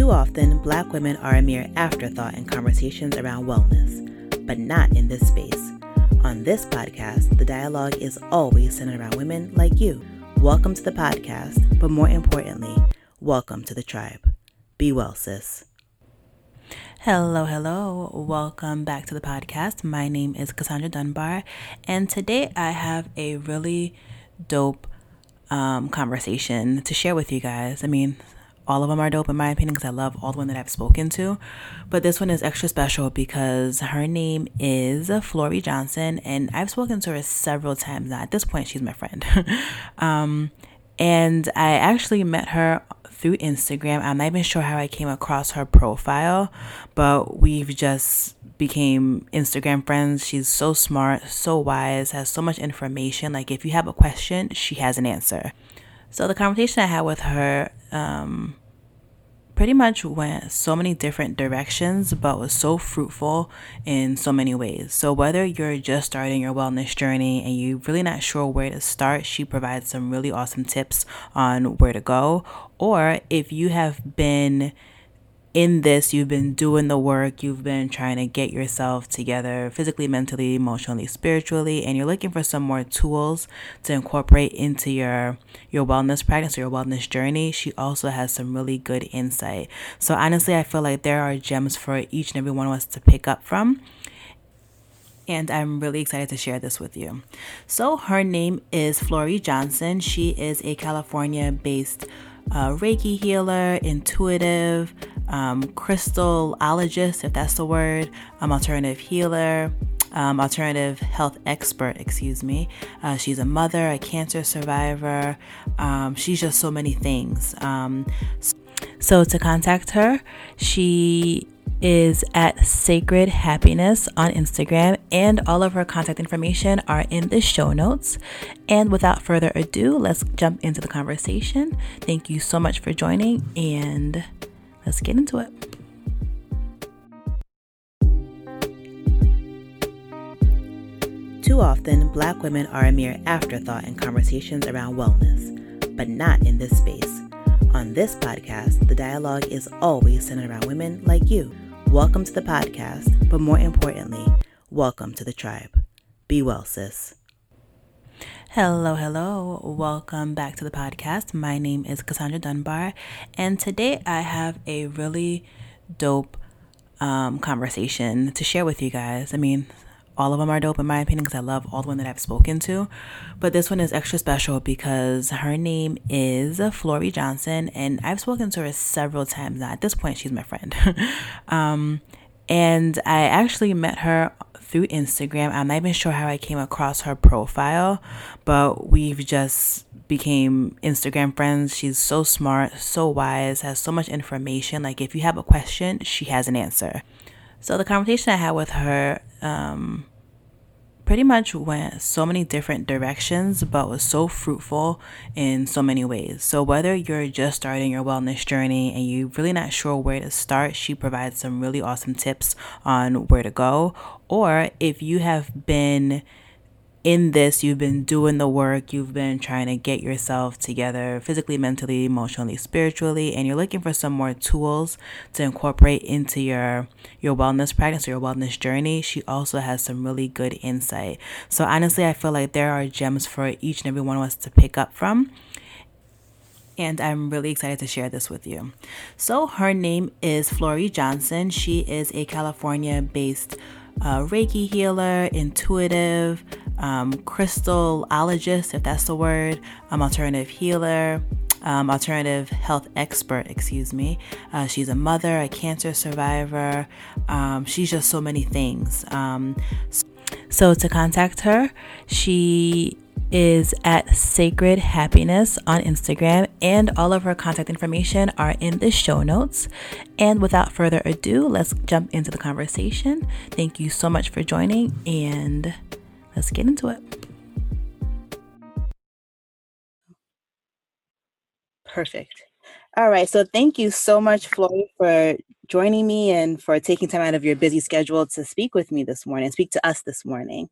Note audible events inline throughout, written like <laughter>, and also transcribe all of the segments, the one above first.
Too often, black women are a mere afterthought in conversations around wellness, but not in this space. On this podcast, the dialogue is always centered around women like you. Welcome to the podcast, but more importantly, welcome to the tribe. Be well, sis. Hello, hello. Welcome back to the podcast. My name is Cassandra Dunbar, and today I have a really dope um, conversation to share with you guys. I mean, all of them are dope in my opinion because I love all the women that I've spoken to. But this one is extra special because her name is Flory Johnson, and I've spoken to her several times now. At this point, she's my friend. <laughs> um, and I actually met her through Instagram. I'm not even sure how I came across her profile, but we've just became Instagram friends. She's so smart, so wise, has so much information. Like if you have a question, she has an answer. So the conversation I had with her um, pretty much went so many different directions, but was so fruitful in so many ways. So, whether you're just starting your wellness journey and you're really not sure where to start, she provides some really awesome tips on where to go. Or if you have been in this, you've been doing the work, you've been trying to get yourself together physically, mentally, emotionally, spiritually, and you're looking for some more tools to incorporate into your your wellness practice or your wellness journey. She also has some really good insight. So honestly, I feel like there are gems for each and every one of us to pick up from and I'm really excited to share this with you. So, her name is Flory Johnson. She is a California based uh, Reiki healer, intuitive, um, crystallologist, if that's the word, um, alternative healer, um, alternative health expert, excuse me. Uh, she's a mother, a cancer survivor. Um, she's just so many things. Um, so to contact her, she is at Sacred Happiness on Instagram, and all of her contact information are in the show notes. And without further ado, let's jump into the conversation. Thank you so much for joining, and let's get into it. Too often, black women are a mere afterthought in conversations around wellness, but not in this space. On this podcast, the dialogue is always centered around women like you Welcome to the podcast, but more importantly, welcome to the tribe. Be well, sis. Hello, hello. Welcome back to the podcast. My name is Cassandra Dunbar, and today I have a really dope um, conversation to share with you guys. I mean, all of them are dope in my opinion because I love all the women that I've spoken to. But this one is extra special because her name is Flory Johnson, and I've spoken to her several times now. At this point, she's my friend. <laughs> um, and I actually met her through Instagram. I'm not even sure how I came across her profile, but we've just became Instagram friends. She's so smart, so wise, has so much information. Like if you have a question, she has an answer. So the conversation I had with her um, pretty much went so many different directions, but was so fruitful in so many ways. So, whether you're just starting your wellness journey and you're really not sure where to start, she provides some really awesome tips on where to go. Or if you have been in this, you've been doing the work, you've been trying to get yourself together physically, mentally, emotionally, spiritually, and you're looking for some more tools to incorporate into your your wellness practice or your wellness journey. She also has some really good insight. So honestly, I feel like there are gems for each and every one of us to pick up from and I'm really excited to share this with you. So, her name is Flory Johnson. She is a California based uh, Reiki healer, intuitive, um, crystallologist, if that's the word, um, alternative healer, um, alternative health expert, excuse me. Uh, she's a mother, a cancer survivor. Um, she's just so many things. Um, so to contact her, she is at Sacred Happiness on Instagram, and all of her contact information are in the show notes. And without further ado, let's jump into the conversation. Thank you so much for joining, and let's get into it. Perfect. All right. So thank you so much, Flory, for joining me and for taking time out of your busy schedule to speak with me this morning, speak to us this morning.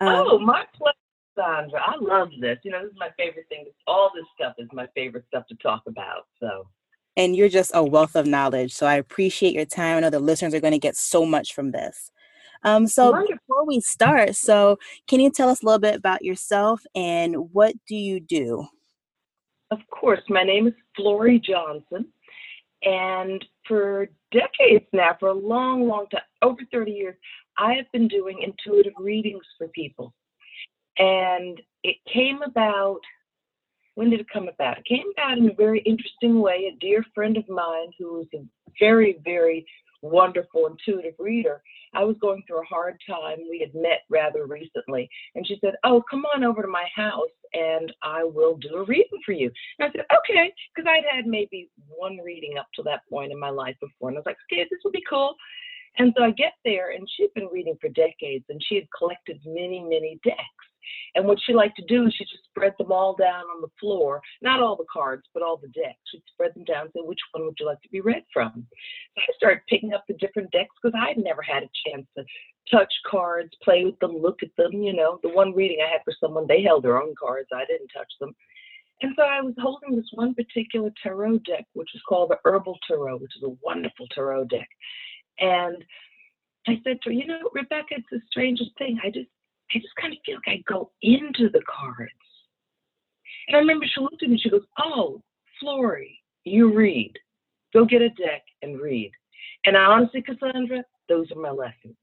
Um, oh, my pleasure. Sandra. I love this. You know, this is my favorite thing. All this stuff is my favorite stuff to talk about. So and you're just a wealth of knowledge. So I appreciate your time. I know the listeners are going to get so much from this. Um, so Wonderful. before we start, so can you tell us a little bit about yourself and what do you do? Of course, my name is Flory Johnson, and for decades now, for a long, long time, over 30 years, I have been doing intuitive readings for people. And it came about, when did it come about? It came about in a very interesting way. A dear friend of mine who is a very, very wonderful intuitive reader. I was going through a hard time. We had met rather recently. And she said, Oh, come on over to my house and I will do a reading for you. And I said, Okay, because I'd had maybe one reading up to that point in my life before. And I was like, Okay, this will be cool. And so I get there, and she'd been reading for decades, and she had collected many, many decks. And what she liked to do is she just spread them all down on the floor, not all the cards, but all the decks. She'd spread them down and say, which one would you like to be read from? So I started picking up the different decks because I'd never had a chance to touch cards, play with them, look at them. You know, the one reading I had for someone, they held their own cards. I didn't touch them. And so I was holding this one particular tarot deck, which is called the Herbal Tarot, which is a wonderful tarot deck. And I said to her, you know, Rebecca, it's the strangest thing. I just I just kind of feel like I go into the cards. And I remember she looked at me, she goes, Oh, Flory, you read. Go get a deck and read. And I honestly, Cassandra, those are my lessons.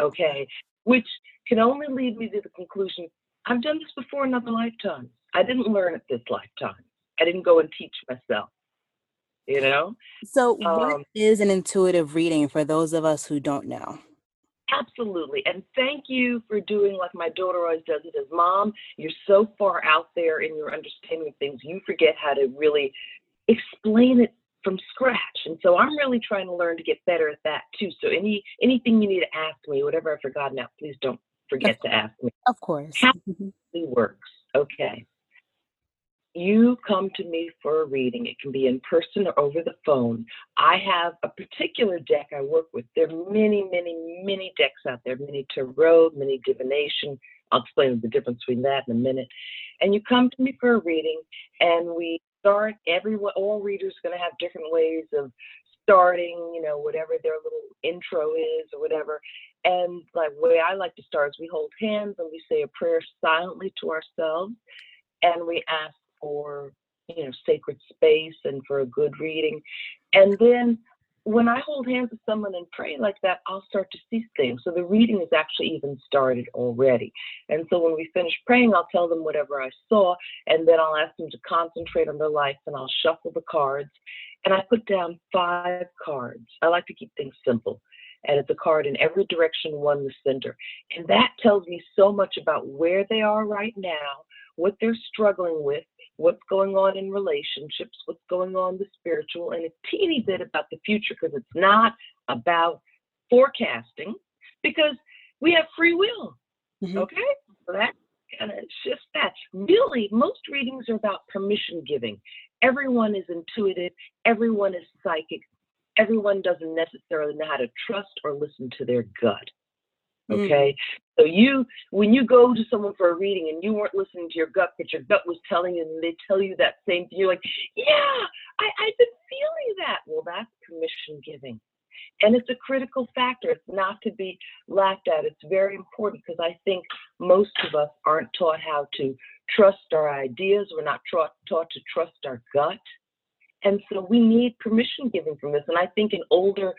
Okay. Which can only lead me to the conclusion I've done this before in other lifetimes. I didn't learn it this lifetime. I didn't go and teach myself. You know? So, what um, is an intuitive reading for those of us who don't know? Absolutely. And thank you for doing like my daughter always does it as mom. You're so far out there in your understanding of things, you forget how to really explain it from scratch. And so I'm really trying to learn to get better at that too. So any anything you need to ask me, whatever I've forgotten out, please don't forget to ask me. Of course. How mm-hmm. it works. Okay you come to me for a reading. It can be in person or over the phone. I have a particular deck I work with. There are many, many, many decks out there, many tarot, many divination. I'll explain the difference between that in a minute. And you come to me for a reading, and we start. Everyone, all readers are going to have different ways of starting. You know, whatever their little intro is or whatever. And like way I like to start is we hold hands and we say a prayer silently to ourselves, and we ask for you know sacred space and for a good reading. And then when i hold hands with someone and pray like that i'll start to see things. So the reading is actually even started already. And so when we finish praying i'll tell them whatever i saw and then i'll ask them to concentrate on their life and i'll shuffle the cards. And i put down five cards. I like to keep things simple. And it's a card in every direction, one the center. And that tells me so much about where they are right now, what they're struggling with, what's going on in relationships, what's going on the spiritual, and a teeny bit about the future because it's not about forecasting because we have free will. Mm-hmm. Okay? So that kind of shifts that. Really, most readings are about permission giving. Everyone is intuitive, everyone is psychic, everyone doesn't necessarily know how to trust or listen to their gut. Mm. Okay. Mm. So you, when you go to someone for a reading and you weren't listening to your gut, but your gut was telling you, and they tell you that same thing, you're like, yeah, I, I've been feeling that. Well, that's permission giving. And it's a critical factor. It's not to be laughed at. It's very important because I think most of us aren't taught how to trust our ideas. We're not taught, taught to trust our gut. And so we need permission giving from this. And I think in older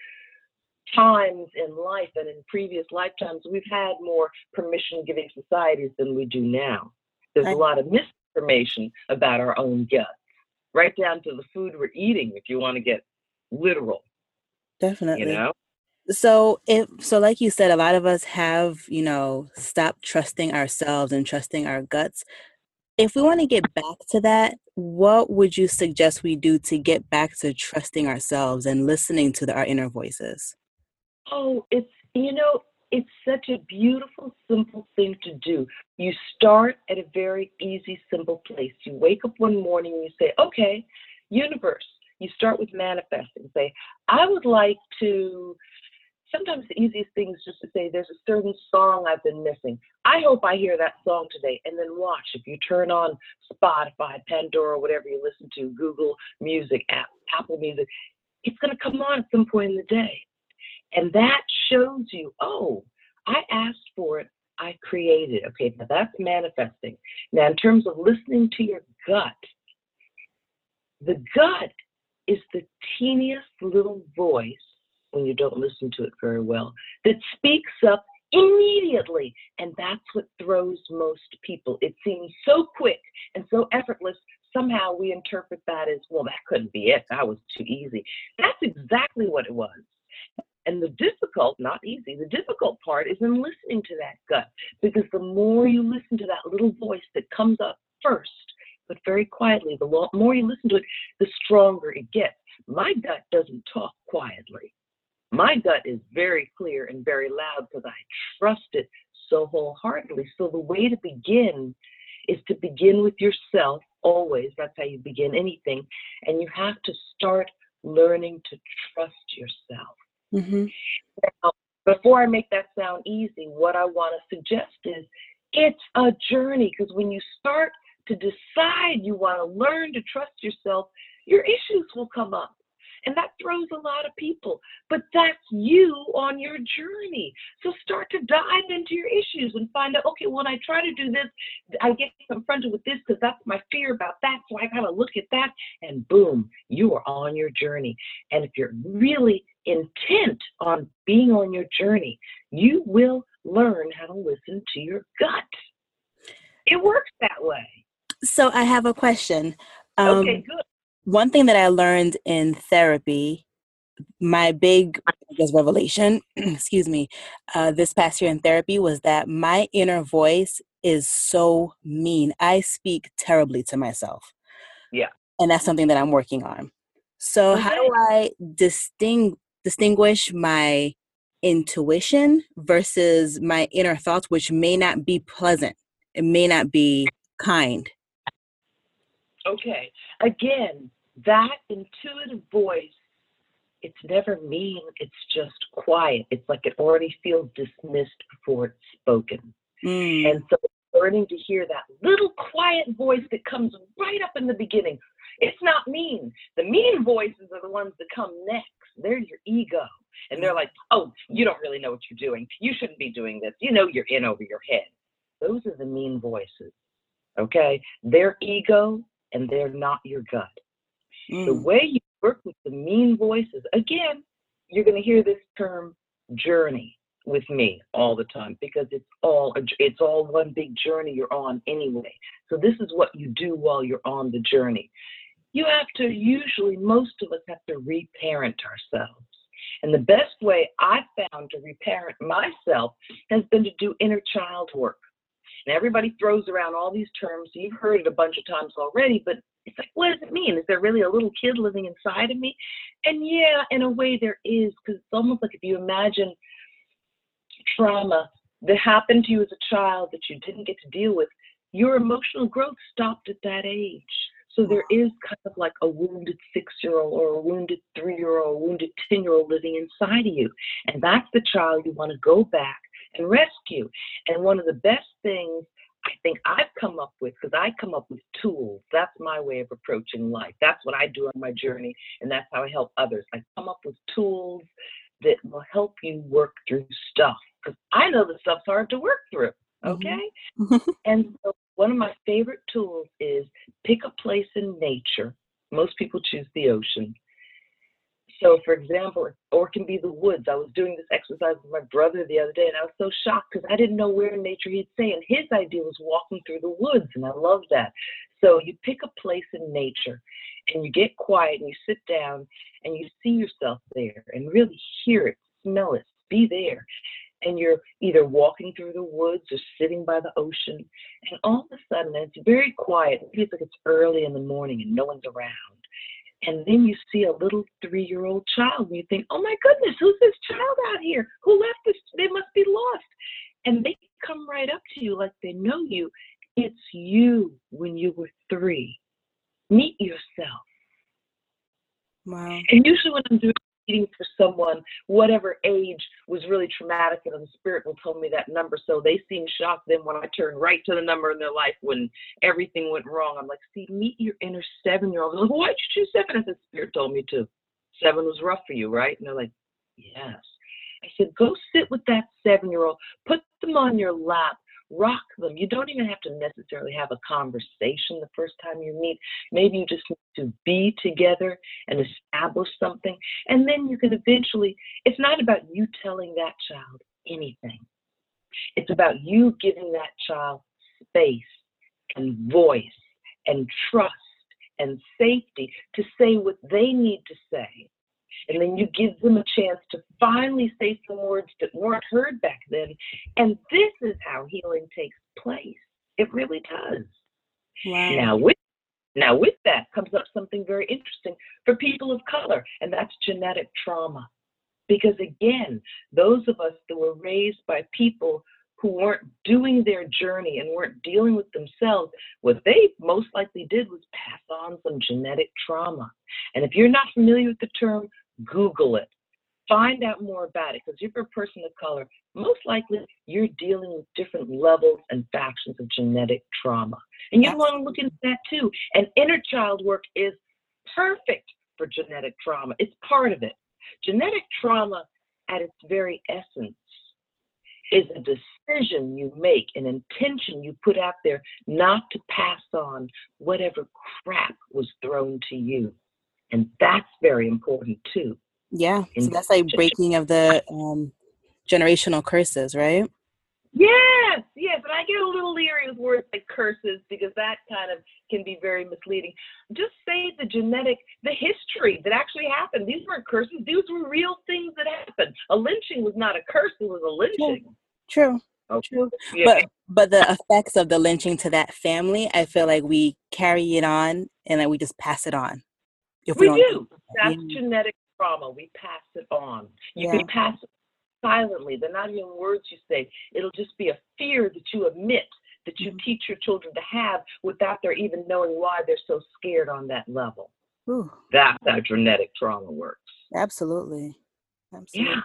times in life and in previous lifetimes, we've had more permission giving societies than we do now. There's a lot of misinformation about our own guts, right down to the food we're eating, if you want to get literal. Definitely. You know? So if so like you said a lot of us have, you know, stopped trusting ourselves and trusting our guts. If we want to get back to that, what would you suggest we do to get back to trusting ourselves and listening to the, our inner voices? Oh, it's, you know, it's such a beautiful, simple thing to do. You start at a very easy, simple place. You wake up one morning and you say, okay, universe, you start with manifesting. Say, I would like to. Sometimes the easiest thing is just to say, there's a certain song I've been missing. I hope I hear that song today. And then watch. If you turn on Spotify, Pandora, whatever you listen to, Google Music app, Apple Music. It's going to come on at some point in the day. And that shows you, oh, I asked for it, I created. It. Okay, now that's manifesting. Now, in terms of listening to your gut, the gut is the teeniest little voice when you don't listen to it very well that speaks up immediately. And that's what throws most people. It seems so quick and so effortless. Somehow we interpret that as, well, that couldn't be it. That was too easy. That's exactly what it was. And the difficult, not easy, the difficult part is in listening to that gut because the more you listen to that little voice that comes up first, but very quietly, the more you listen to it, the stronger it gets. My gut doesn't talk quietly. My gut is very clear and very loud because I trust it so wholeheartedly. So the way to begin is to begin with yourself always. That's how you begin anything. And you have to start learning to trust yourself. Mm-hmm. Now, before I make that sound easy, what I want to suggest is it's a journey because when you start to decide you want to learn to trust yourself, your issues will come up. And that throws a lot of people. But that's you on your journey. So start to dive into your issues and find out, okay, when I try to do this, I get confronted with this because that's my fear about that. So I got to look at that. And boom, you are on your journey. And if you're really intent on being on your journey, you will learn how to listen to your gut. It works that way. So I have a question. Um, okay, good one thing that I learned in therapy, my big revelation, <clears throat> excuse me, uh, this past year in therapy was that my inner voice is so mean. I speak terribly to myself. Yeah. And that's something that I'm working on. So, okay. how do I disting- distinguish my intuition versus my inner thoughts, which may not be pleasant? It may not be kind. Okay. Again, that intuitive voice, it's never mean, it's just quiet. It's like it already feels dismissed before it's spoken. Mm. And so learning to hear that little quiet voice that comes right up in the beginning. It's not mean. The mean voices are the ones that come next. They're your ego. And they're like, oh, you don't really know what you're doing. You shouldn't be doing this. You know you're in over your head. Those are the mean voices. Okay? They're ego and they're not your gut. Mm. The way you work with the mean voices, again, you're going to hear this term journey with me all the time because it's all it's all one big journey you're on anyway. So this is what you do while you're on the journey. You have to usually most of us have to reparent ourselves. And the best way I've found to reparent myself has been to do inner child work. And everybody throws around all these terms. You've heard it a bunch of times already, but it's like, what does it mean? Is there really a little kid living inside of me? And yeah, in a way there is, because it's almost like if you imagine trauma that happened to you as a child that you didn't get to deal with, your emotional growth stopped at that age. So there is kind of like a wounded six year old or a wounded three year old, wounded 10 year old living inside of you. And that's the child you want to go back and rescue. And one of the best things I think I've come up with, because I come up with tools. That's my way of approaching life. That's what I do on my journey, and that's how I help others. I come up with tools that will help you work through stuff. Because I know the stuff's hard to work through. Mm-hmm. Okay? Mm-hmm. <laughs> and so one of my favorite tools is pick a place in nature. Most people choose the ocean so, for example, or it can be the woods. I was doing this exercise with my brother the other day, and I was so shocked because I didn't know where in nature he'd say. And his idea was walking through the woods, and I love that. So, you pick a place in nature and you get quiet and you sit down and you see yourself there and really hear it, smell it, be there. And you're either walking through the woods or sitting by the ocean, and all of a sudden, it's very quiet. It feels like it's early in the morning and no one's around and then you see a little three year old child and you think, oh my goodness, who's this child out here? Who left this? They must be lost. And they come right up to you like they know you. It's you when you were three. Meet yourself. Wow. And usually when I'm doing reading for someone, whatever age was really traumatic, and the spirit will tell me that number. So they seem shocked then when I turn right to the number in their life when everything went wrong. I'm like, see, meet your inner seven year old. Like, why'd you choose seven? And the spirit told me to. Seven was rough for you, right? And they're like, yes. I said, go sit with that seven year old, put them on your lap, rock them. You don't even have to necessarily have a conversation the first time you meet. Maybe you just need to be together and establish something. And then you can eventually, it's not about you telling that child anything, it's about you giving that child space and voice and trust and safety to say what they need to say and then you give them a chance to finally say some words that weren't heard back then. And this is how healing takes place. It really does. Wow. Now with now with that comes up something very interesting for people of color, and that's genetic trauma. Because again, those of us that were raised by people who weren't doing their journey and weren't dealing with themselves, what they most likely did was pass on some genetic trauma. And if you're not familiar with the term Google it. Find out more about it because if you're a person of color, most likely you're dealing with different levels and factions of genetic trauma. And you want to look into that too. And inner child work is perfect for genetic trauma, it's part of it. Genetic trauma, at its very essence, is a decision you make, an intention you put out there not to pass on whatever crap was thrown to you. And that's very important too. Yeah. So that's like breaking of the um, generational curses, right? Yes, yes. And I get a little leery with words like curses because that kind of can be very misleading. Just say the genetic, the history that actually happened. These weren't curses, these were real things that happened. A lynching was not a curse, it was a lynching. True. Okay. True. Yeah. But but the effects of the lynching to that family, I feel like we carry it on and then we just pass it on. If we, we do. That's yeah. genetic trauma. We pass it on. You yeah. can pass it silently. They're not even words you say. It'll just be a fear that you admit that you mm-hmm. teach your children to have without their even knowing why they're so scared on that level. Ooh. That's how genetic trauma works. Absolutely. Absolutely. Yeah.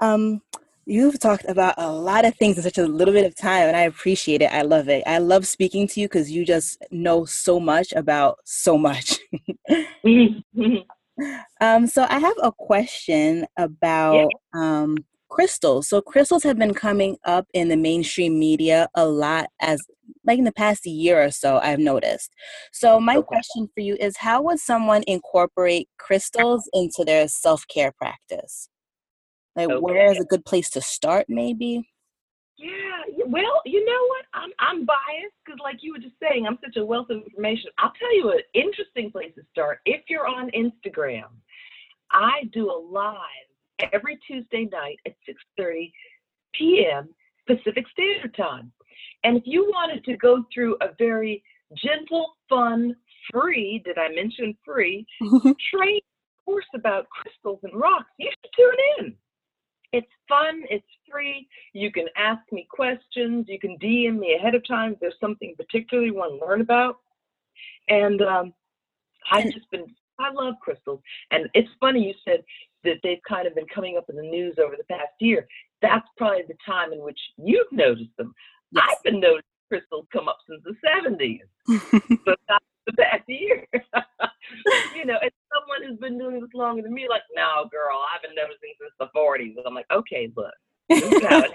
Um, You've talked about a lot of things in such a little bit of time, and I appreciate it. I love it. I love speaking to you because you just know so much about so much. <laughs> <laughs> um, so, I have a question about um, crystals. So, crystals have been coming up in the mainstream media a lot as like in the past year or so, I've noticed. So, my okay. question for you is how would someone incorporate crystals into their self care practice? Like, okay. where is a good place to start, maybe? Yeah, well, you know what? I'm I'm biased because, like you were just saying, I'm such a wealth of information. I'll tell you an interesting place to start. If you're on Instagram, I do a live every Tuesday night at 6:30 p.m. Pacific Standard Time. And if you wanted to go through a very gentle, fun, free, did I mention free, <laughs> train course about crystals and rocks, you should tune in. It's fun, it's free. You can ask me questions. You can DM me ahead of time if there's something particularly you want to learn about. And um, I've just been, I love crystals. And it's funny you said that they've kind of been coming up in the news over the past year. That's probably the time in which you've noticed them. Yes. I've been noticing crystals come up since the 70s. <laughs> but that's the past year. <laughs> you know, and someone who's been doing this longer than me, like, no, girl, I've been noticing since the 40s. I'm like, okay, look, it,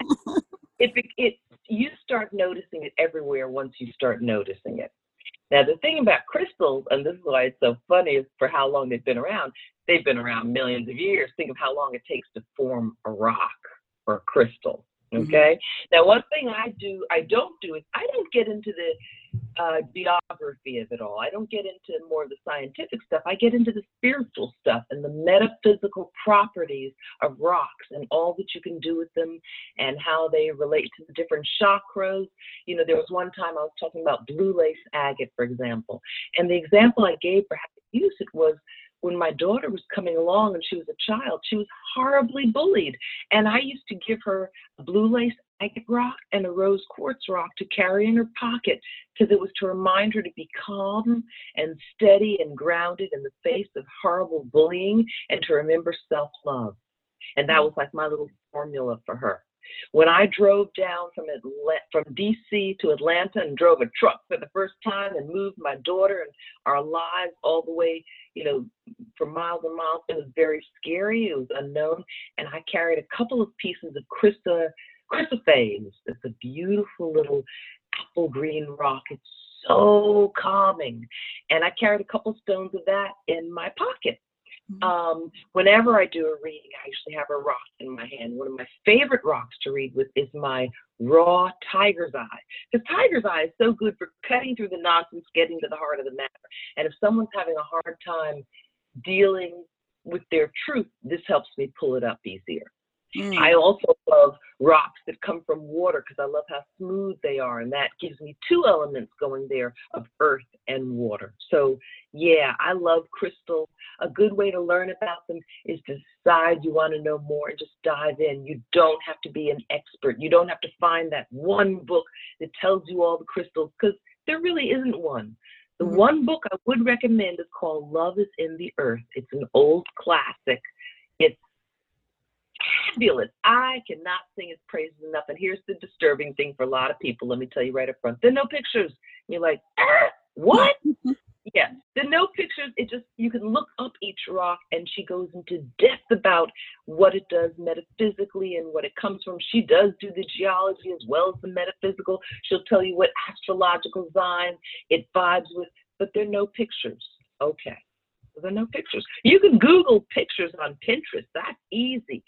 <laughs> it, it, you start noticing it everywhere once you start noticing it. Now, the thing about crystals, and this is why it's so funny, is for how long they've been around. They've been around millions of years. Think of how long it takes to form a rock or a crystal. Mm-hmm. Okay. Mm-hmm. Now, one thing I do, I don't do is I don't get into the uh, of it all. I don't get into more of the scientific stuff. I get into the spiritual stuff and the metaphysical properties of rocks and all that you can do with them and how they relate to the different chakras. You know, there was one time I was talking about blue lace agate, for example, and the example I gave for how to use it was when my daughter was coming along and she was a child, she was horribly bullied. And I used to give her a blue lace agate rock and a rose quartz rock to carry in her pocket because it was to remind her to be calm and steady and grounded in the face of horrible bullying and to remember self love. And that was like my little formula for her. When I drove down from Atla- from DC to Atlanta and drove a truck for the first time and moved my daughter and our lives all the way, you know, for miles and miles, it was very scary. It was unknown, and I carried a couple of pieces of Christa chrysoprase. It's a beautiful little apple green rock. It's so calming, and I carried a couple stones of that in my pocket. Mm-hmm. Um, whenever I do a reading, I usually have a rock in my hand. One of my favorite rocks to read with is my raw tiger's eye. Because tiger's eye is so good for cutting through the nonsense, getting to the heart of the matter. And if someone's having a hard time dealing with their truth, this helps me pull it up easier. Mm. I also love rocks that come from water because I love how smooth they are, and that gives me two elements going there of earth and water. So, yeah, I love crystals. A good way to learn about them is to decide you want to know more and just dive in. You don't have to be an expert. You don't have to find that one book that tells you all the crystals because there really isn't one. The mm-hmm. one book I would recommend is called Love is in the Earth. It's an old classic. Fabulous. I cannot sing its praises enough. And here's the disturbing thing for a lot of people. Let me tell you right up front. There are no pictures. You're like, ah, what? <laughs> yeah, there are no pictures. It just you can look up each rock, and she goes into depth about what it does metaphysically and what it comes from. She does do the geology as well as the metaphysical. She'll tell you what astrological sign it vibes with, but there are no pictures. Okay. There are no pictures. You can Google pictures on Pinterest. That's easy.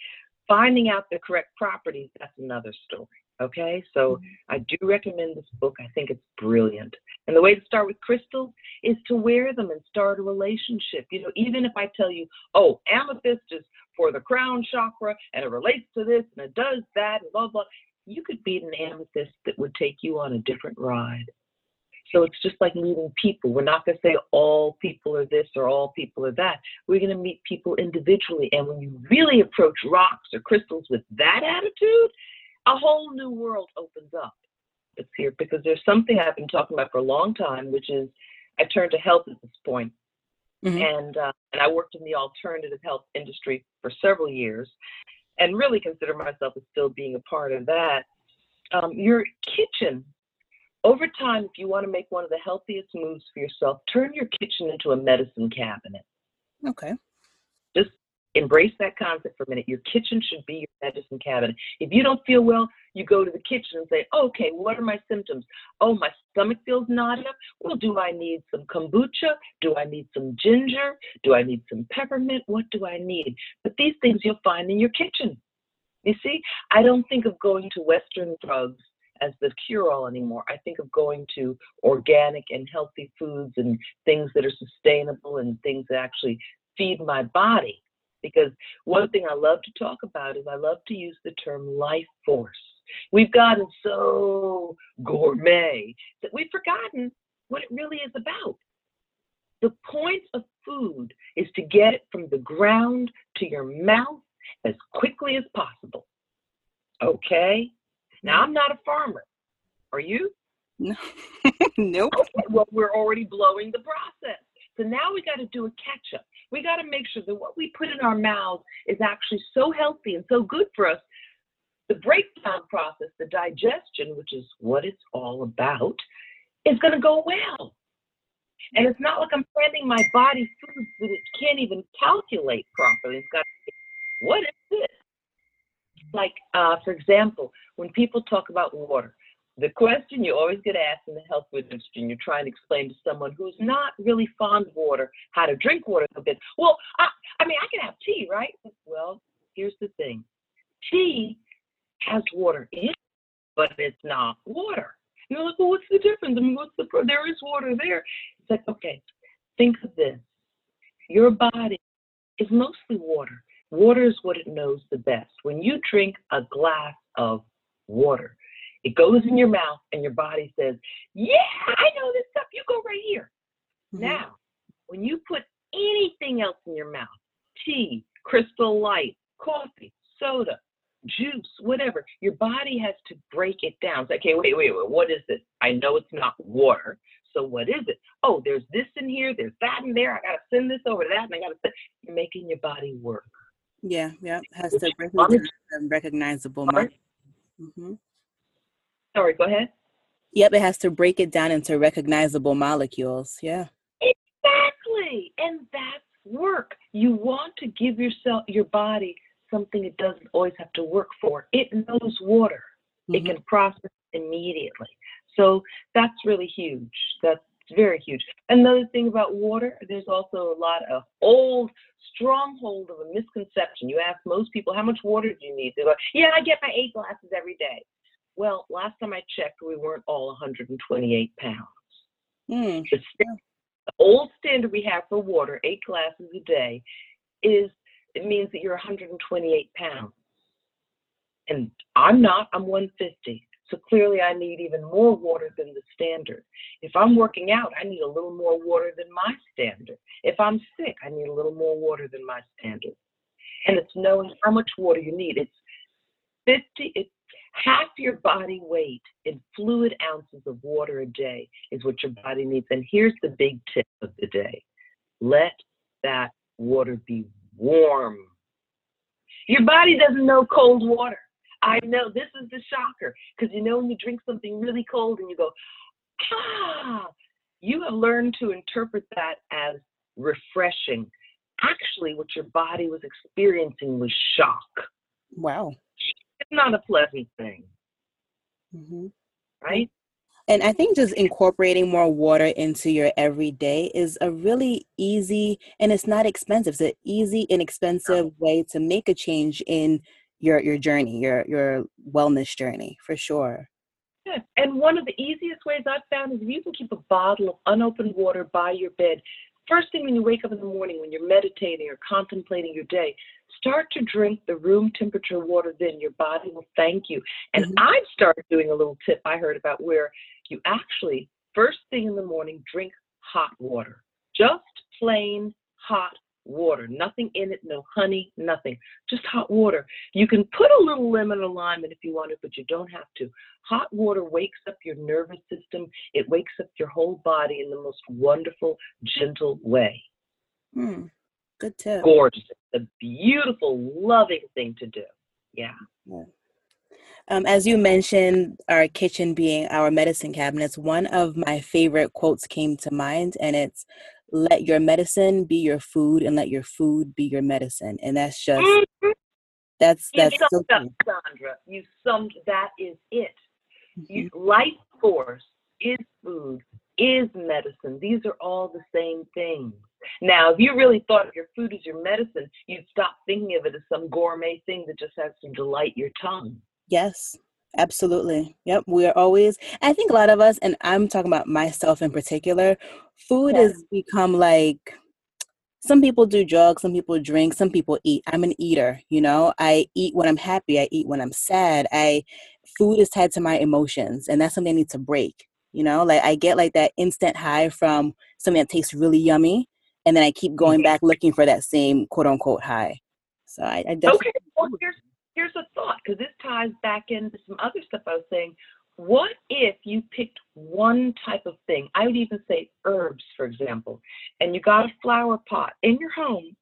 Finding out the correct properties, that's another story. Okay, so mm-hmm. I do recommend this book. I think it's brilliant. And the way to start with crystals is to wear them and start a relationship. You know, even if I tell you, oh, amethyst is for the crown chakra and it relates to this and it does that and blah, blah, you could beat an amethyst that would take you on a different ride. So it's just like meeting people. We're not going to say all people are this or all people are that. We're going to meet people individually. And when you really approach rocks or crystals with that attitude, a whole new world opens up. It's here because there's something I've been talking about for a long time, which is I turned to health at this point. Mm-hmm. And, uh, and I worked in the alternative health industry for several years and really consider myself as still being a part of that. Um, your kitchen over time, if you want to make one of the healthiest moves for yourself, turn your kitchen into a medicine cabinet. Okay. Just embrace that concept for a minute. Your kitchen should be your medicine cabinet. If you don't feel well, you go to the kitchen and say, okay, what are my symptoms? Oh, my stomach feels knotty up. Well, do I need some kombucha? Do I need some ginger? Do I need some peppermint? What do I need? But these things you'll find in your kitchen. You see, I don't think of going to Western drugs as the cure all anymore. I think of going to organic and healthy foods and things that are sustainable and things that actually feed my body. Because one thing I love to talk about is I love to use the term life force. We've gotten so gourmet that we've forgotten what it really is about. The point of food is to get it from the ground to your mouth as quickly as possible. Okay? Now, I'm not a farmer. Are you? No. <laughs> nope. Okay, well, we're already blowing the process. So now we got to do a catch up. We got to make sure that what we put in our mouths is actually so healthy and so good for us. The breakdown process, the digestion, which is what it's all about, is going to go well. And it's not like I'm sending my body foods that it can't even calculate properly. it's got to what is this? Like, uh, for example, when people talk about water, the question you always get asked in the health industry, and you're trying to explain to someone who's not really fond of water how to drink water a bit. Well, I, I mean, I can have tea, right? Well, here's the thing tea has water in it, but it's not water. You're like, well, what's the difference? I mean, what's the, there is water there. It's like, okay, think of this. Your body is mostly water. Water is what it knows the best. When you drink a glass of water, it goes in your mouth and your body says, Yeah, I know this stuff. You go right here. Mm-hmm. Now, when you put anything else in your mouth, tea, crystal light, coffee, soda, juice, whatever. Your body has to break it down. It's okay, wait, wait, wait, what is this? I know it's not water. So what is it? Oh, there's this in here, there's that in there. I gotta send this over to that, and I gotta send. You're making your body work. Yeah, yeah. Has to break it down recognizable. Mm-hmm. Sorry, go ahead. Yep, it has to break it down into recognizable molecules. Yeah. Exactly. And that's work. You want to give yourself your body something it doesn't always have to work for. It knows water. Mm-hmm. It can process immediately. So that's really huge. That's very huge. Another thing about water, there's also a lot of old stronghold of a misconception. You ask most people, how much water do you need? They go, yeah, I get my eight glasses every day. Well, last time I checked, we weren't all 128 pounds. Mm. The, st- the old standard we have for water, eight glasses a day, is it means that you're 128 pounds. And I'm not, I'm 150. So clearly I need even more water than the standard. If I'm working out, I need a little more water than my standard. If I'm sick, I need a little more water than my standard. And it's knowing how much water you need. It's 50, it's half your body weight in fluid ounces of water a day is what your body needs. And here's the big tip of the day let that water be warm. Your body doesn't know cold water. I know this is the shocker because you know when you drink something really cold and you go, ah, you have learned to interpret that as refreshing. Actually, what your body was experiencing was shock. Wow. It's not a pleasant thing. Mm-hmm. Right? And I think just incorporating more water into your everyday is a really easy and it's not expensive. It's an easy, inexpensive way to make a change in your your journey, your your wellness journey for sure. Yeah. And one of the easiest ways I've found is if you can keep a bottle of unopened water by your bed. First thing when you wake up in the morning, when you're meditating or contemplating your day, start to drink the room temperature water, then your body will thank you. And mm-hmm. I've started doing a little tip I heard about where you actually, first thing in the morning, drink hot water. Just plain hot water. Nothing in it, no honey, nothing. Just hot water. You can put a little lemon or lime in if you want to, but you don't have to. Hot water wakes up your nervous system, it wakes up your whole body in the most wonderful, gentle way. Hmm. Good tip. Gorgeous. A beautiful, loving thing to do. Yeah. yeah. Um, as you mentioned, our kitchen being our medicine cabinets, one of my favorite quotes came to mind, and it's let your medicine be your food and let your food be your medicine. And that's just mm-hmm. that's that's you so up, Sandra. You summed that is it. Mm-hmm. You, life force is food, is medicine. These are all the same things. Now, if you really thought of your food as your medicine, you'd stop thinking of it as some gourmet thing that just has to delight your tongue. Yes, absolutely. Yep, we're always. I think a lot of us, and I'm talking about myself in particular, food yeah. has become like some people do drugs, some people drink, some people eat. I'm an eater, you know. I eat when I'm happy, I eat when I'm sad. I food is tied to my emotions, and that's something I need to break. You know, like I get like that instant high from something that tastes really yummy, and then I keep going mm-hmm. back looking for that same quote unquote high. So I, I definitely. Okay, well, here's here's a thought because this ties back into some other stuff I was saying. What if you picked one type of thing? I would even say herbs, for example, and you got a flower pot in your home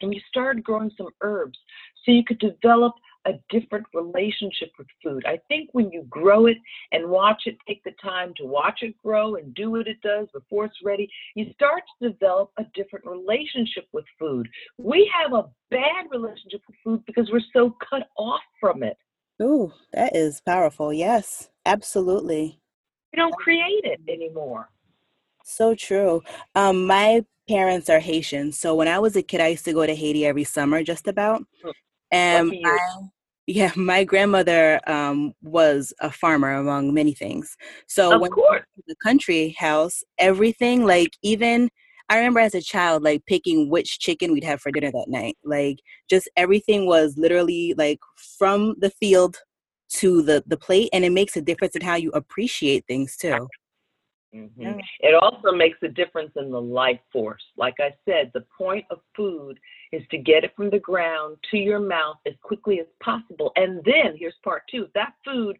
and you started growing some herbs so you could develop a different relationship with food. I think when you grow it and watch it, take the time to watch it grow and do what it does before it's ready, you start to develop a different relationship with food. We have a bad relationship with food because we're so cut off from it. Ooh, that is powerful. Yes, absolutely. We don't create it anymore. So true. Um, my parents are Haitian, so when I was a kid, I used to go to Haiti every summer, just about. And my, <laughs> yeah, my grandmother um, was a farmer among many things. So of when course. the country house, everything like even I remember as a child like picking which chicken we'd have for dinner that night. Like just everything was literally like from the field to the the plate and it makes a difference in how you appreciate things too. Mm-hmm. Yeah. It also makes a difference in the life force. Like I said, the point of food is to get it from the ground to your mouth as quickly as possible. And then here's part two if that food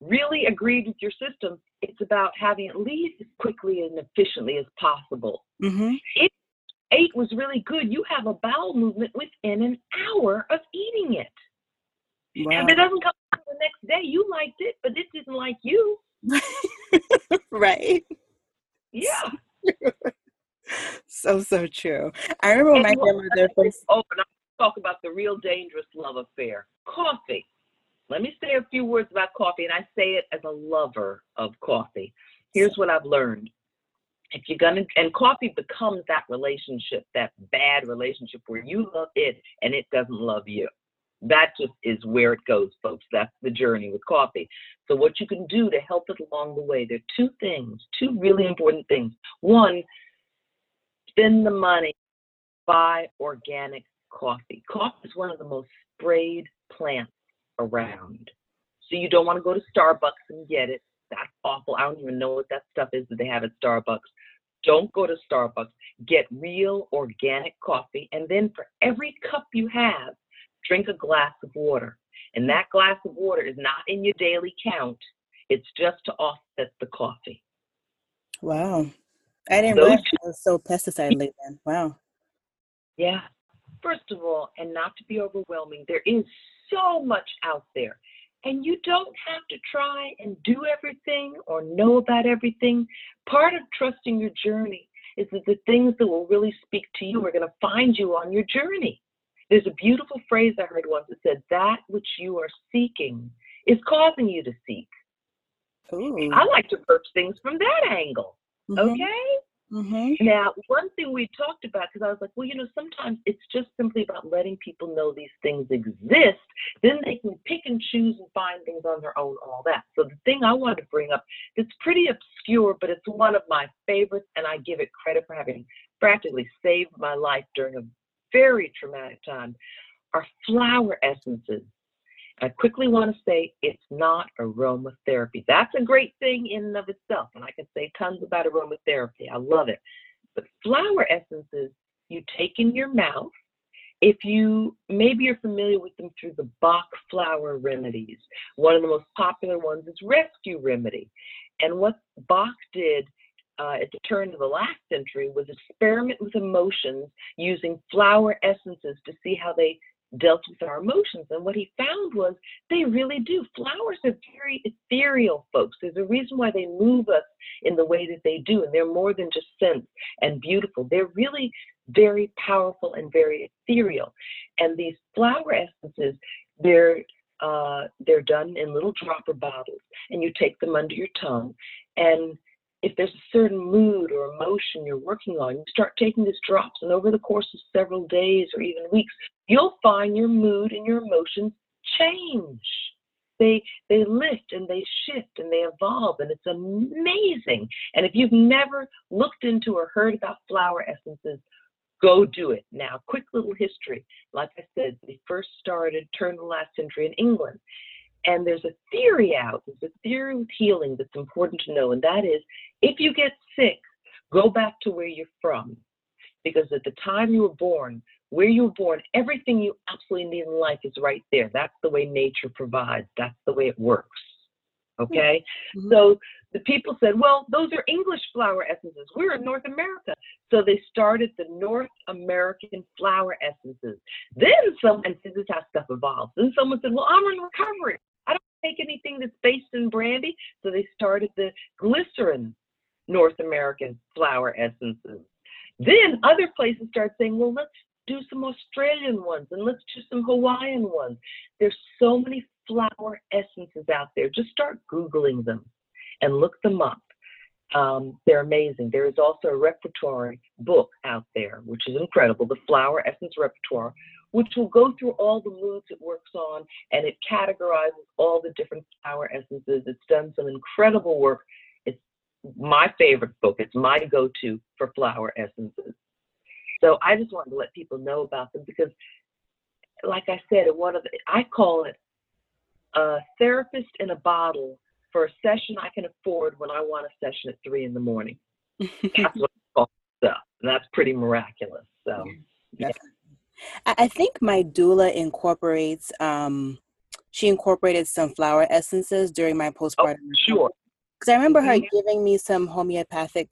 really agreed with your system, it's about having it leave as quickly and efficiently as possible. Mm-hmm. If eight was really good, you have a bowel movement within an hour of eating it. Wow. And if it doesn't come the next day, you liked it, but it didn't like you. <laughs> right. Yeah. <laughs> so so true. I remember and my grandmother first. Oh, and I talk about the real dangerous love affair. Coffee. Let me say a few words about coffee, and I say it as a lover of coffee. Here's what I've learned. If you're gonna, and coffee becomes that relationship, that bad relationship where you love it and it doesn't love you. That just is where it goes, folks. That's the journey with coffee. So, what you can do to help it along the way, there are two things, two really important things. One, spend the money, buy organic coffee. Coffee is one of the most sprayed plants around. So, you don't want to go to Starbucks and get it. That's awful. I don't even know what that stuff is that they have at Starbucks. Don't go to Starbucks. Get real organic coffee. And then for every cup you have, drink a glass of water. And that glass of water is not in your daily count, it's just to offset the coffee. Wow. I didn't Those realize it was so pesticide laden. Wow. Yeah. First of all, and not to be overwhelming, there is so much out there. And you don't have to try and do everything or know about everything. Part of trusting your journey is that the things that will really speak to you are going to find you on your journey. There's a beautiful phrase I heard once that said, That which you are seeking is causing you to seek. Ooh. I like to approach things from that angle. Mm-hmm. Okay? Mm-hmm. Now, one thing we talked about, because I was like, well, you know, sometimes it's just simply about letting people know these things exist. Then they can pick and choose and find things on their own, all that. So, the thing I wanted to bring up, it's pretty obscure, but it's one of my favorites, and I give it credit for having practically saved my life during a very traumatic time are flower essences. I quickly want to say it's not aromatherapy. That's a great thing in and of itself, and I can say tons about aromatherapy. I love it. But flower essences you take in your mouth. If you maybe you're familiar with them through the Bach flower remedies, one of the most popular ones is Rescue Remedy. And what Bach did uh, at the turn of the last century was experiment with emotions using flower essences to see how they dealt with our emotions. And what he found was they really do. Flowers are very ethereal, folks. There's a reason why they move us in the way that they do. And they're more than just scents and beautiful. They're really very powerful and very ethereal. And these flower essences, they're uh, they're done in little dropper bottles, and you take them under your tongue, and if there's a certain mood or emotion you're working on, you start taking these drops, and over the course of several days or even weeks, you'll find your mood and your emotions change. They they lift and they shift and they evolve, and it's amazing. And if you've never looked into or heard about flower essences, go do it now. Quick little history. Like I said, they first started turn of the last century in England. And there's a theory out, there's a theory with healing that's important to know, and that is if you get sick, go back to where you're from. Because at the time you were born, where you were born, everything you absolutely need in life is right there. That's the way nature provides, that's the way it works. Okay? Mm-hmm. So the people said, well, those are English flower essences. We're in North America. So they started the North American flower essences. Then someone, and this is how stuff evolves. Then someone said, well, I'm in recovery. I anything that's based in brandy. So they started the glycerin North American flower essences. Then other places start saying, well, let's do some Australian ones and let's do some Hawaiian ones. There's so many flower essences out there. Just start Googling them and look them up. Um, they're amazing. There is also a repertory book out there, which is incredible, the Flower Essence Repertoire, which will go through all the moods it works on and it categorizes all the different flower essences. It's done some incredible work. It's my favorite book. It's my go to for flower essences. So I just wanted to let people know about them because, like I said, one of the, I call it a therapist in a bottle for a session I can afford when I want a session at three in the morning. <laughs> That's what I call stuff. And that's pretty miraculous. So, yeah. I think my doula incorporates, um, she incorporated some flower essences during my oh, postpartum. Oh, sure. Because I remember mm-hmm. her giving me some homeopathic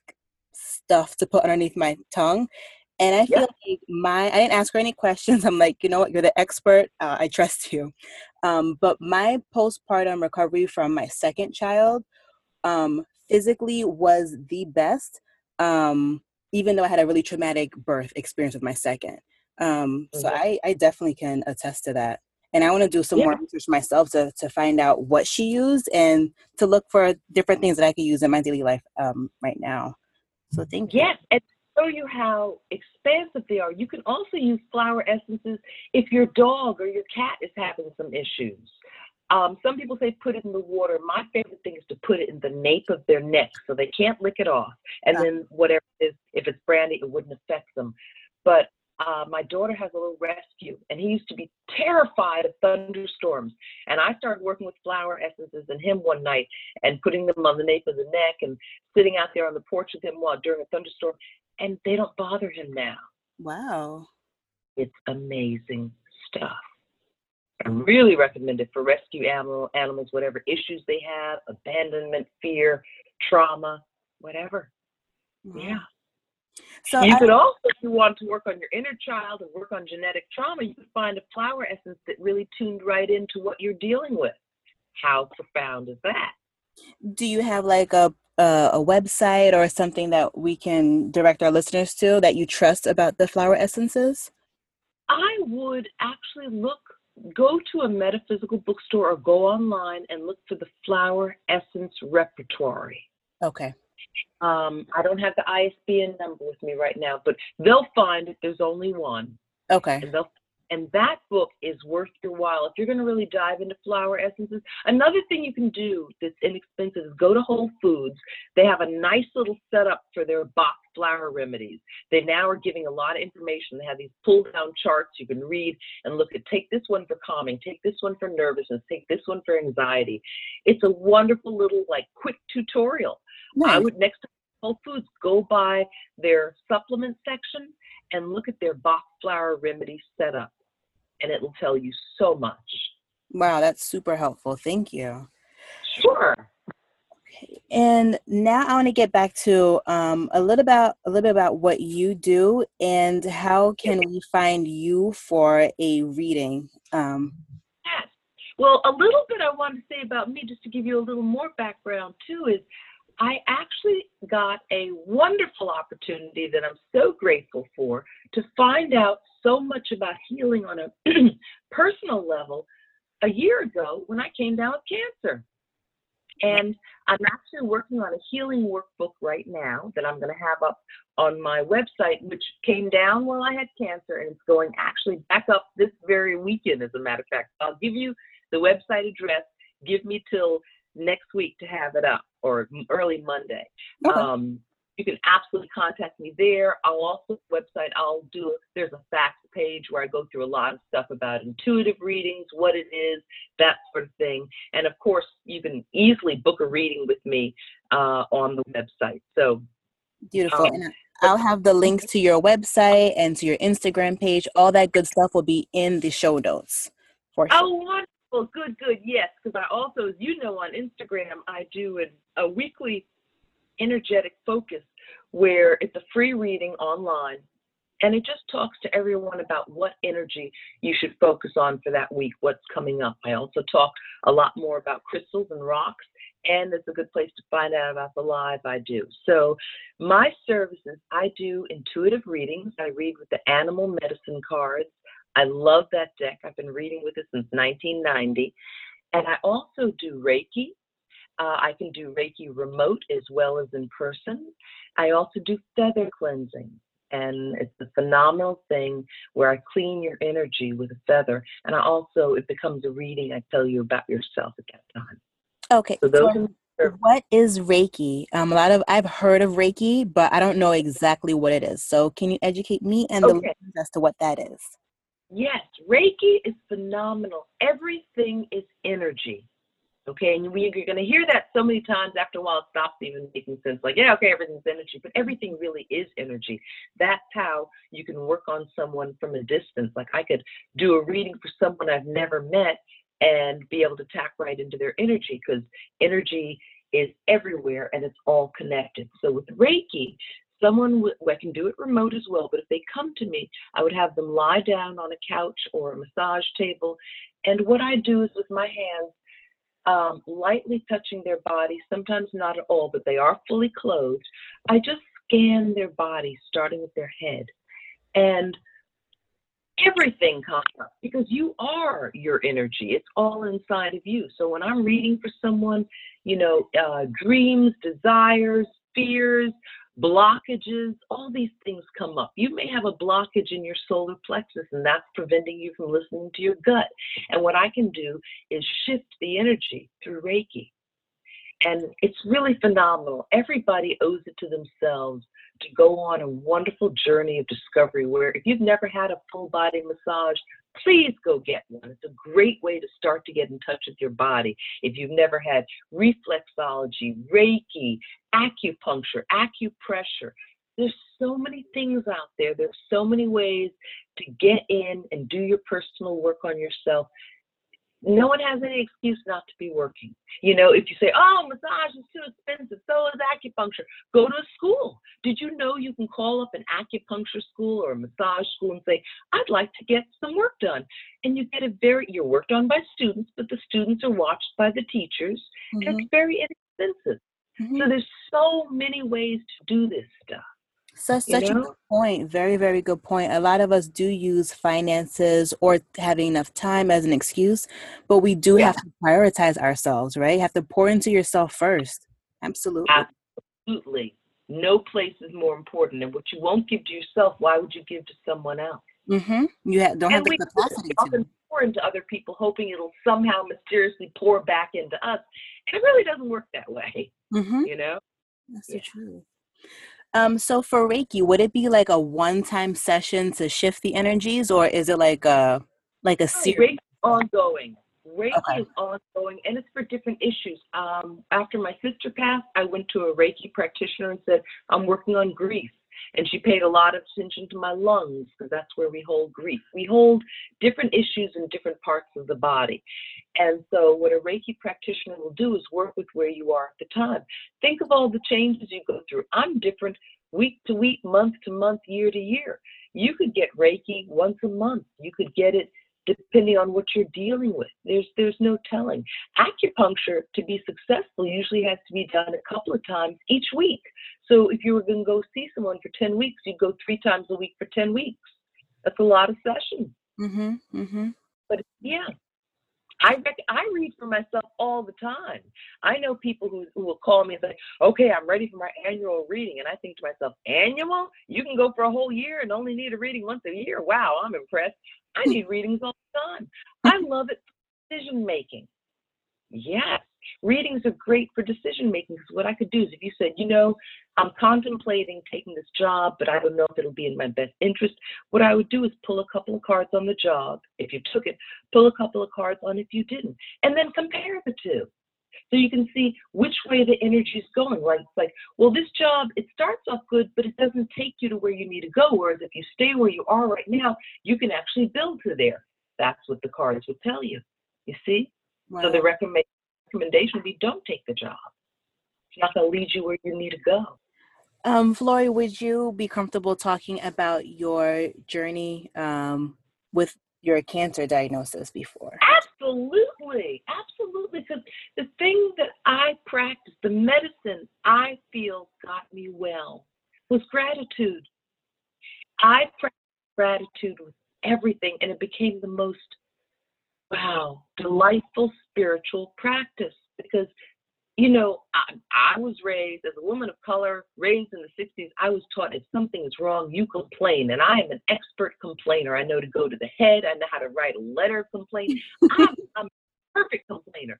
stuff to put underneath my tongue. And I feel yeah. like my, I didn't ask her any questions. I'm like, you know what, you're the expert. Uh, I trust you. Um, but my postpartum recovery from my second child um, physically was the best, um, even though I had a really traumatic birth experience with my second. Um, so mm-hmm. I, I definitely can attest to that. And I want to do some yeah. more research myself to, to find out what she used and to look for different things that I could use in my daily life um, right now. So thank you. Yes, and show you how expansive they are. You can also use flower essences if your dog or your cat is having some issues. Um, some people say put it in the water. My favorite thing is to put it in the nape of their neck so they can't lick it off. And then whatever it is, if it's brandy, it wouldn't affect them. But uh, my daughter has a little rescue, and he used to be terrified of thunderstorms. And I started working with flower essences and him one night and putting them on the nape of the neck and sitting out there on the porch with him while during a thunderstorm, and they don't bother him now. Wow. It's amazing stuff. I really recommend it for rescue animal animals, whatever issues they have, abandonment, fear, trauma, whatever. Wow. Yeah. So you I, could also, if you want to work on your inner child and work on genetic trauma, you could find a flower essence that really tuned right into what you're dealing with. How profound is that? Do you have like a a, a website or something that we can direct our listeners to that you trust about the flower essences? I would actually look go to a metaphysical bookstore or go online and look for the flower essence repertory. Okay. Um, I don't have the ISBN number with me right now, but they'll find it. There's only one. Okay. And and that book is worth your while if you're going to really dive into flower essences. Another thing you can do that's inexpensive is go to Whole Foods. They have a nice little setup for their Bach flower remedies. They now are giving a lot of information. They have these pull down charts you can read and look at. Take this one for calming, take this one for nervousness, take this one for anxiety. It's a wonderful little, like, quick tutorial Nice. I would next to Whole Foods go by their supplement section and look at their Bach flower remedy setup, and it will tell you so much. Wow, that's super helpful. Thank you. Sure. Okay, and now I want to get back to um, a little about a little bit about what you do and how can we find you for a reading. Um, yes. Well, a little bit I want to say about me, just to give you a little more background too, is I actually got a wonderful opportunity that I'm so grateful for to find out so much about healing on a <clears throat> personal level a year ago when I came down with cancer. And I'm actually working on a healing workbook right now that I'm going to have up on my website, which came down while I had cancer, and it's going actually back up this very weekend, as a matter of fact. I'll give you the website address. Give me till next week to have it up or early Monday. Okay. Um, you can absolutely contact me there. I'll also website. I'll do. There's a facts page where I go through a lot of stuff about intuitive readings, what it is, that sort of thing. And of course, you can easily book a reading with me uh, on the website. So beautiful. Um, and I'll have the links to your website and to your Instagram page. All that good stuff will be in the show notes. For sure. Oh, well, good, good. Yes, because I also, as you know, on Instagram, I do a, a weekly energetic focus where it's a free reading online and it just talks to everyone about what energy you should focus on for that week, what's coming up. I also talk a lot more about crystals and rocks, and it's a good place to find out about the live I do. So, my services, I do intuitive readings. I read with the animal medicine cards. I love that deck. I've been reading with it since 1990. And I also do Reiki. Uh, I can do Reiki remote as well as in person. I also do feather cleansing. And it's a phenomenal thing where I clean your energy with a feather. And I also, it becomes a reading, I tell you about yourself at that time. Okay. So those so what is Reiki? Um, a lot of I've heard of Reiki, but I don't know exactly what it is. So can you educate me and okay. the listeners as to what that is? Yes, Reiki is phenomenal. Everything is energy. Okay, and you're going to hear that so many times after a while, it stops even making sense. Like, yeah, okay, everything's energy, but everything really is energy. That's how you can work on someone from a distance. Like, I could do a reading for someone I've never met and be able to tap right into their energy because energy is everywhere and it's all connected. So with Reiki, someone I can do it remote as well, but if they come to me, I would have them lie down on a couch or a massage table. And what I do is with my hands, um, lightly touching their body, sometimes not at all, but they are fully clothed. I just scan their body, starting with their head. And everything comes up because you are your energy. It's all inside of you. So when I'm reading for someone, you know, uh, dreams, desires, fears, blockages, all these things come up. You may have a blockage in your solar plexus, and that's preventing you from listening to your gut. And what I can do is shift the energy through Reiki. And it's really phenomenal. Everybody owes it to themselves to go on a wonderful journey of discovery where if you've never had a full body massage, please go get one. It's a great way to start to get in touch with your body. If you've never had reflexology, Reiki, acupuncture, acupressure, there's so many things out there. There's so many ways to get in and do your personal work on yourself no one has any excuse not to be working. You know, if you say, oh, massage is too expensive, so is acupuncture, go to a school. Did you know you can call up an acupuncture school or a massage school and say, I'd like to get some work done? And you get a very, you're worked on by students, but the students are watched by the teachers, mm-hmm. and it's very inexpensive. Mm-hmm. So there's so many ways to do this stuff. Such such you know? a good point. Very very good point. A lot of us do use finances or having enough time as an excuse, but we do yeah. have to prioritize ourselves, right? You have to pour into yourself first. Absolutely. Absolutely. No place is more important, and what you won't give to yourself, why would you give to someone else? Mm-hmm. You have, don't and have the capacity to pour into other people, hoping it'll somehow mysteriously pour back into us. And it really doesn't work that way. Mm-hmm. You know. That's yeah. so true. Um, so for Reiki, would it be like a one-time session to shift the energies, or is it like a like a series? Reiki ongoing. Reiki okay. is ongoing, and it's for different issues. Um, after my sister passed, I went to a Reiki practitioner and said, "I'm working on grief." And she paid a lot of attention to my lungs because that's where we hold grief. We hold different issues in different parts of the body. And so, what a Reiki practitioner will do is work with where you are at the time. Think of all the changes you go through. I'm different week to week, month to month, year to year. You could get Reiki once a month. You could get it depending on what you're dealing with. There's there's no telling. Acupuncture to be successful usually has to be done a couple of times each week. So if you were going to go see someone for 10 weeks, you'd go three times a week for 10 weeks. That's a lot of sessions. Mhm. Mhm. But yeah, I rec- I read for myself all the time. I know people who, who will call me and say, "Okay, I'm ready for my annual reading," and I think to myself, "Annual? You can go for a whole year and only need a reading once a year. Wow, I'm impressed. I need readings all the time. I love it. For decision making. Yes, readings are great for decision making because what I could do is if you said, you know, I'm contemplating taking this job, but I don't know if it'll be in my best interest, what I would do is pull a couple of cards on the job. If you took it, pull a couple of cards on if you didn't, and then compare the two. So you can see which way the energy is going. Like, like, well, this job, it starts off good, but it doesn't take you to where you need to go. Whereas if you stay where you are right now, you can actually build to there. That's what the cards would tell you. You see? Wow. So the recommend, recommendation would be don't take the job. It's not going to lead you where you need to go. Um, Florie, would you be comfortable talking about your journey um, with your cancer diagnosis before? Absolutely, absolutely. Because the thing that I practiced, the medicine I feel got me well, was gratitude. I practiced gratitude with everything, and it became the most wow delightful spiritual practice because you know, I, I was raised as a woman of color, raised in the 60s. I was taught if something is wrong, you complain. And I am an expert complainer. I know to go to the head, I know how to write a letter of complaint. <laughs> I'm, I'm a perfect complainer.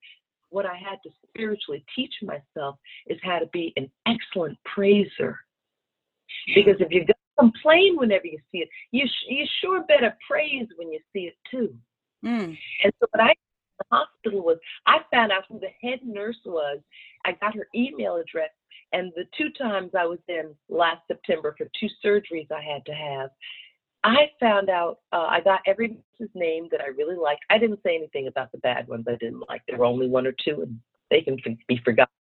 What I had to spiritually teach myself is how to be an excellent praiser. Because if you're going to complain whenever you see it, you, sh- you sure better praise when you see it too. Mm. And so what I the hospital was I found out who the head nurse was. I got her email address, and the two times I was in last September for two surgeries I had to have, I found out uh, I got every nurse's name that I really liked. I didn't say anything about the bad ones I didn't like. There were only one or two, and they can be forgotten.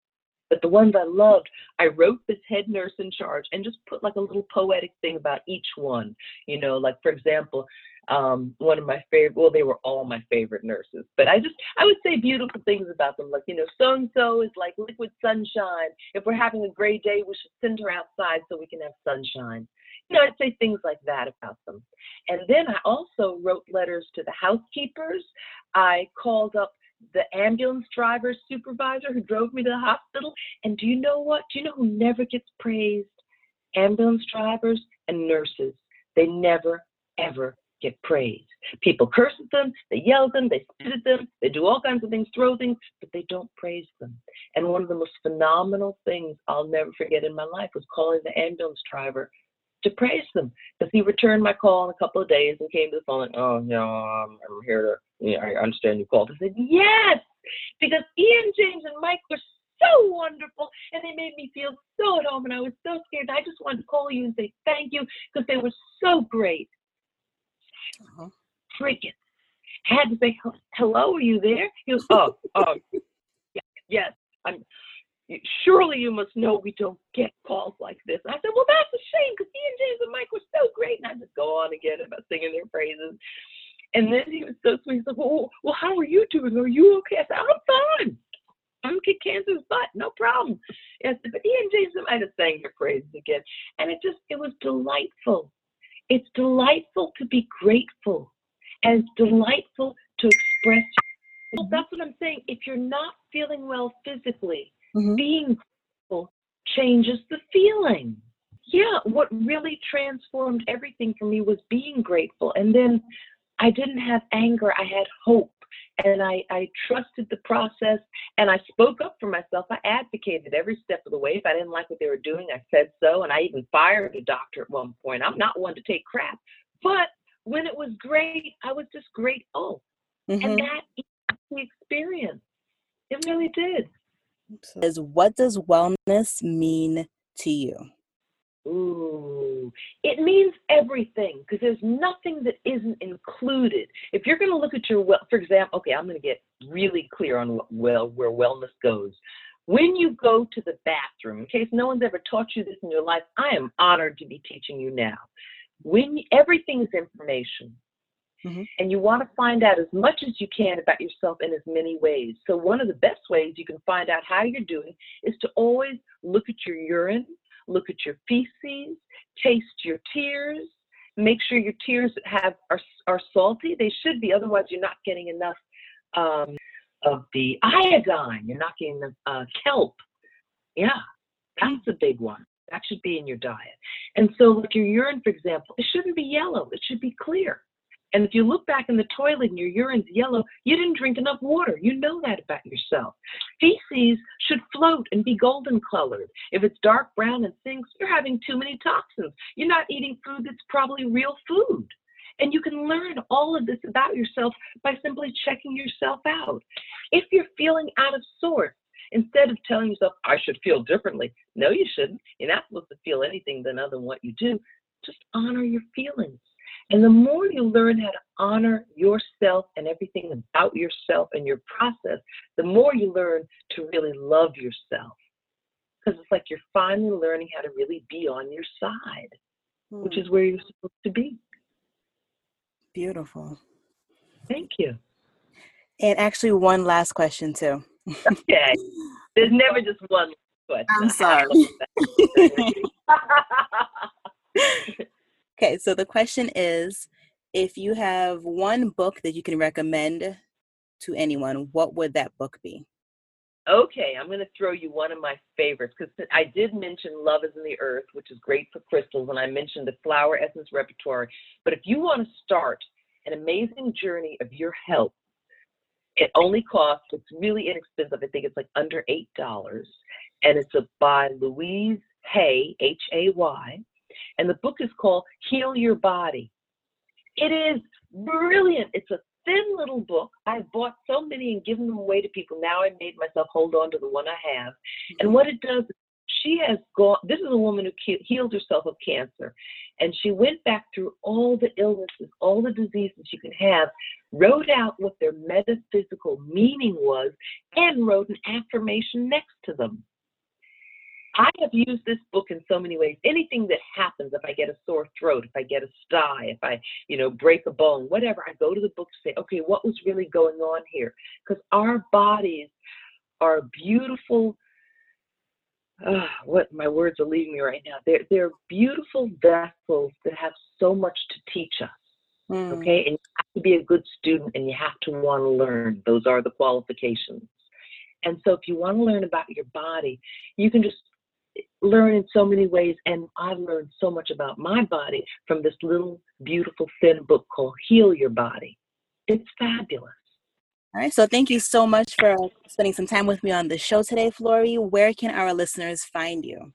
But the ones I loved, I wrote this head nurse in charge and just put like a little poetic thing about each one. You know, like for example, um, one of my favorite, well, they were all my favorite nurses, but I just, I would say beautiful things about them. Like, you know, so and so is like liquid sunshine. If we're having a gray day, we should send her outside so we can have sunshine. You know, I'd say things like that about them. And then I also wrote letters to the housekeepers. I called up the ambulance driver supervisor who drove me to the hospital. And do you know what? Do you know who never gets praised? Ambulance drivers and nurses. They never, ever get praised. People curse at them, they yell at them, they spit at them, they do all kinds of things, throw things, but they don't praise them. And one of the most phenomenal things I'll never forget in my life was calling the ambulance driver to praise them because he returned my call in a couple of days and came to the phone like, oh no, I'm, I'm here to, you know, I understand you called. I said yes, because Ian, James, and Mike were so wonderful and they made me feel so at home and I was so scared. I just wanted to call you and say thank you because they were so great. Uh-huh. Freaking had to say hello. Are you there? He was oh oh yeah, yes. I'm surely you must know we don't get calls like this. I said, well, that's a shame because he and James and Mike were so great. And I just go on again about singing their praises. And then he was so sweet. He said, well, well, how are you doing? Are you okay? I said, I'm fine. I'm kick cancer's butt, no problem. Said, but Ian James, I just sang your praises again. And it just, it was delightful. It's delightful to be grateful and it's delightful to express. Well, that's what I'm saying. If you're not feeling well physically, mm-hmm. being grateful changes the feeling. Yeah, what really transformed everything for me was being grateful. And then I didn't have anger, I had hope. And I, I trusted the process and I spoke up for myself. I advocated every step of the way. If I didn't like what they were doing, I said so. And I even fired a doctor at one point. I'm not one to take crap. But when it was great, I was just grateful. Mm-hmm. And that the experience. It really did is what does wellness mean to you? Ooh, it means everything because there's nothing that isn't included. If you're going to look at your well, for example, okay, I'm going to get really clear on what, well where wellness goes. When you go to the bathroom, in case no one's ever taught you this in your life, I am honored to be teaching you now. When everything is information, Mm-hmm. And you want to find out as much as you can about yourself in as many ways. So, one of the best ways you can find out how you're doing is to always look at your urine, look at your feces, taste your tears, make sure your tears have are, are salty. They should be, otherwise, you're not getting enough um, of the iodine. You're not getting the uh, kelp. Yeah, that's a big one. That should be in your diet. And so, like your urine, for example, it shouldn't be yellow, it should be clear. And if you look back in the toilet and your urine's yellow, you didn't drink enough water. You know that about yourself. Feces should float and be golden colored. If it's dark brown and sinks, you're having too many toxins. You're not eating food that's probably real food. And you can learn all of this about yourself by simply checking yourself out. If you're feeling out of sorts, instead of telling yourself, I should feel differently, no, you shouldn't. You're not supposed to feel anything than other than what you do. Just honor your feelings. And the more you learn how to honor yourself and everything about yourself and your process, the more you learn to really love yourself. Because it's like you're finally learning how to really be on your side, hmm. which is where you're supposed to be. Beautiful. Thank you. And actually, one last question, too. okay. There's never just one question. I'm <laughs> sorry. <laughs> Okay, so the question is if you have one book that you can recommend to anyone, what would that book be? Okay, I'm going to throw you one of my favorites because I did mention Love is in the Earth, which is great for crystals, and I mentioned the Flower Essence Repertoire. But if you want to start an amazing journey of your health, it only costs, it's really inexpensive. I think it's like under $8. And it's by Louise Hay, H A Y. And the book is called Heal Your Body. It is brilliant. It's a thin little book. I've bought so many and given them away to people. Now I made myself hold on to the one I have. And what it does, she has gone, this is a woman who healed herself of cancer. And she went back through all the illnesses, all the diseases you can have, wrote out what their metaphysical meaning was, and wrote an affirmation next to them. I have used this book in so many ways. Anything that happens, if I get a sore throat, if I get a sty, if I, you know, break a bone, whatever, I go to the book to say, okay, what was really going on here? Because our bodies are beautiful. Uh, what my words are leaving me right now. They're they're beautiful vessels that have so much to teach us. Mm. Okay, and you have to be a good student, and you have to want to learn. Those are the qualifications. And so, if you want to learn about your body, you can just learn in so many ways, and I've learned so much about my body from this little beautiful thin book called Heal Your Body. It's fabulous. All right, so thank you so much for spending some time with me on the show today, Florie. Where can our listeners find you?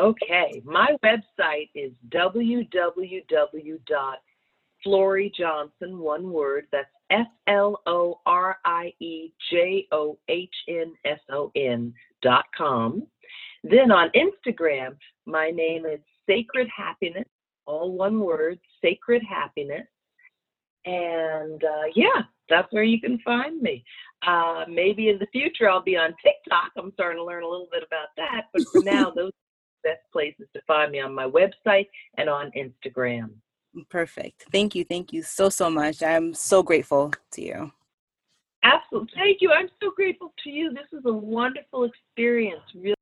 Okay, my website is www.floriejohnson, one word, that's F L O R I E J O H N S O N dot com. Then on Instagram, my name is Sacred Happiness, all one word, Sacred Happiness. And uh, yeah, that's where you can find me. Uh, maybe in the future I'll be on TikTok. I'm starting to learn a little bit about that. But for now, <laughs> those are the best places to find me on my website and on Instagram. Perfect. Thank you. Thank you so, so much. I'm so grateful to you. Absolutely. Thank you. I'm so grateful to you. This is a wonderful experience. Really